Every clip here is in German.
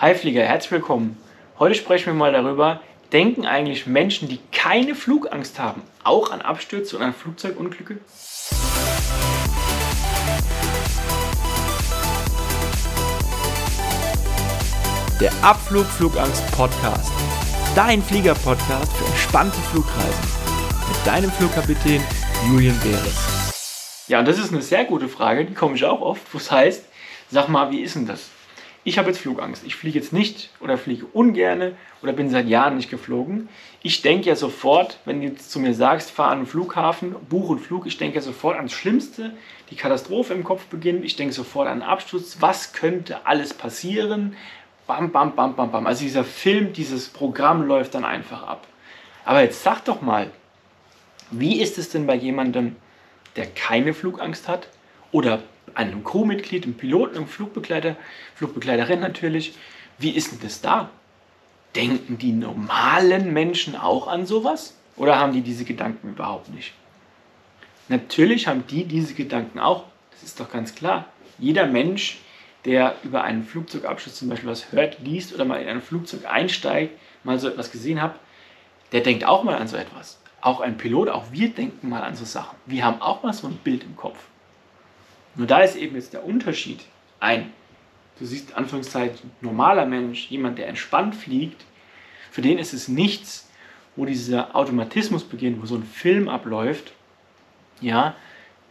Hi Flieger, herzlich willkommen. Heute sprechen wir mal darüber, denken eigentlich Menschen, die keine Flugangst haben, auch an Abstürze und an Flugzeugunglücke? Der Abflug Flugangst Podcast. Dein Flieger-Podcast für entspannte Flugreisen. Mit deinem Flugkapitän Julian Beres. Ja, und das ist eine sehr gute Frage, die komme ich auch oft, wo es heißt, sag mal, wie ist denn das? Ich habe jetzt Flugangst. Ich fliege jetzt nicht oder fliege ungerne oder bin seit Jahren nicht geflogen. Ich denke ja sofort, wenn du zu mir sagst, fahr an den Flughafen, buche einen Flug, ich denke ja sofort ans Schlimmste, die Katastrophe im Kopf beginnt, ich denke sofort an den Absturz, was könnte alles passieren, bam, bam, bam, bam, bam. Also dieser Film, dieses Programm läuft dann einfach ab. Aber jetzt sag doch mal, wie ist es denn bei jemandem, der keine Flugangst hat oder einem Crewmitglied, einem Piloten, einem Flugbegleiter, Flugbegleiterin natürlich. Wie ist denn das da? Denken die normalen Menschen auch an sowas? Oder haben die diese Gedanken überhaupt nicht? Natürlich haben die diese Gedanken auch. Das ist doch ganz klar. Jeder Mensch, der über einen Flugzeugabschluss zum Beispiel was hört, liest oder mal in ein Flugzeug einsteigt, mal so etwas gesehen hat, der denkt auch mal an so etwas. Auch ein Pilot, auch wir denken mal an so Sachen. Wir haben auch mal so ein Bild im Kopf. Nur da ist eben jetzt der Unterschied. Ein, du siehst Anführungszeichen, normaler Mensch, jemand, der entspannt fliegt, für den ist es nichts, wo dieser Automatismus beginnt, wo so ein Film abläuft, ja,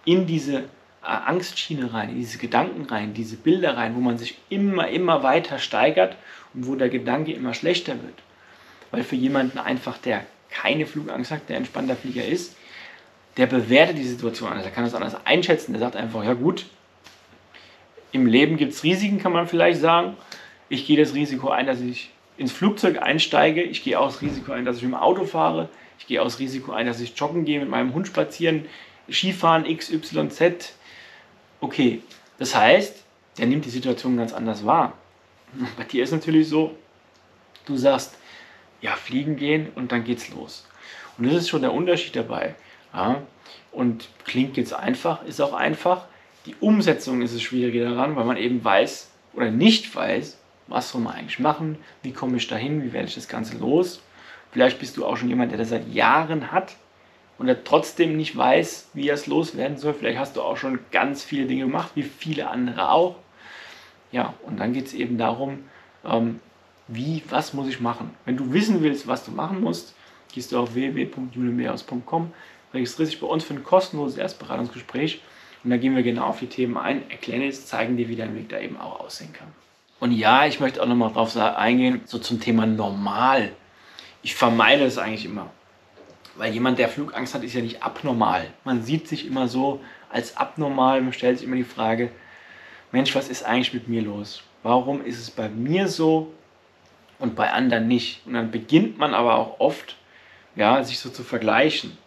in diese äh, Angstschiene rein, in diese Gedanken rein, diese Bilder rein, wo man sich immer, immer weiter steigert und wo der Gedanke immer schlechter wird. Weil für jemanden einfach, der keine Flugangst hat, der entspannter Flieger ist, der bewertet die Situation anders, der kann das anders einschätzen. Der sagt einfach, ja gut, im Leben gibt es Risiken, kann man vielleicht sagen. Ich gehe das Risiko ein, dass ich ins Flugzeug einsteige. Ich gehe auch das Risiko ein, dass ich dem Auto fahre. Ich gehe auch das Risiko ein, dass ich joggen gehe, mit meinem Hund spazieren, Skifahren, X, Y, Z. Okay, das heißt, der nimmt die Situation ganz anders wahr. Bei dir ist natürlich so, du sagst, ja, fliegen gehen und dann geht's los. Und das ist schon der Unterschied dabei. Ja? Und klingt jetzt einfach, ist auch einfach. Die Umsetzung ist das Schwierige daran, weil man eben weiß oder nicht weiß, was soll man eigentlich machen, wie komme ich dahin, wie werde ich das Ganze los. Vielleicht bist du auch schon jemand, der das seit Jahren hat und der trotzdem nicht weiß, wie er es loswerden soll. Vielleicht hast du auch schon ganz viele Dinge gemacht, wie viele andere auch. Ja, und dann geht es eben darum, ähm, wie, was muss ich machen. Wenn du wissen willst, was du machen musst, gehst du auf www.julienmehrhaus.com registriere dich bei uns für ein kostenloses Erstberatungsgespräch und da gehen wir genau auf die Themen ein, erklären jetzt, zeigen dir, wie dein Weg da eben auch aussehen kann. Und ja, ich möchte auch nochmal drauf eingehen, so zum Thema normal. Ich vermeide es eigentlich immer. Weil jemand, der Flugangst hat, ist ja nicht abnormal. Man sieht sich immer so als abnormal. Man stellt sich immer die Frage, Mensch, was ist eigentlich mit mir los? Warum ist es bei mir so und bei anderen nicht? Und dann beginnt man aber auch oft, ja, sich so zu vergleichen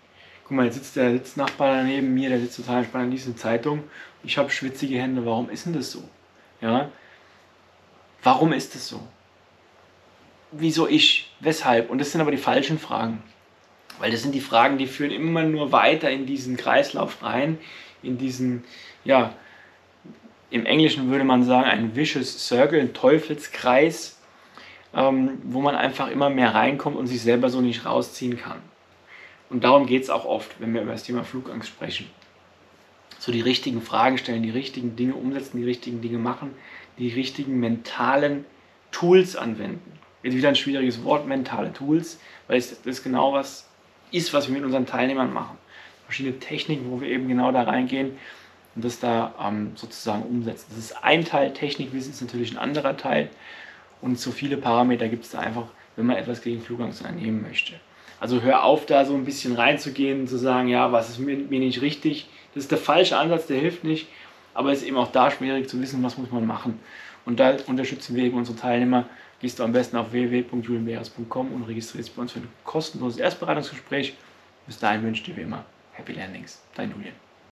guck mal, jetzt sitzt der Sitznachbar neben mir, der sitzt total entspannt an dieser Zeitung. Ich habe schwitzige Hände. Warum ist denn das so? Ja? Warum ist das so? Wieso ich? Weshalb? Und das sind aber die falschen Fragen. Weil das sind die Fragen, die führen immer nur weiter in diesen Kreislauf rein, in diesen, ja, im Englischen würde man sagen, ein vicious circle, ein Teufelskreis, ähm, wo man einfach immer mehr reinkommt und sich selber so nicht rausziehen kann. Und darum geht es auch oft, wenn wir über das Thema Flugangst sprechen. So die richtigen Fragen stellen, die richtigen Dinge umsetzen, die richtigen Dinge machen, die richtigen mentalen Tools anwenden. Jetzt wieder ein schwieriges Wort, mentale Tools, weil es das genau was ist, was wir mit unseren Teilnehmern machen. Verschiedene Techniken, wo wir eben genau da reingehen und das da ähm, sozusagen umsetzen. Das ist ein Teil, Technikwissen ist natürlich ein anderer Teil und so viele Parameter gibt es da einfach, wenn man etwas gegen Flugangst unternehmen möchte. Also hör auf, da so ein bisschen reinzugehen, zu sagen, ja, was ist mit mir nicht richtig. Das ist der falsche Ansatz, der hilft nicht. Aber es ist eben auch da schwierig zu wissen, was muss man machen. Und da unterstützen wir eben unsere Teilnehmer. Gehst du am besten auf www.julienbeers.com und registrierst bei uns für ein kostenloses Erstberatungsgespräch. Bis dahin wünsche ich dir wie immer Happy Landings. Dein Julian.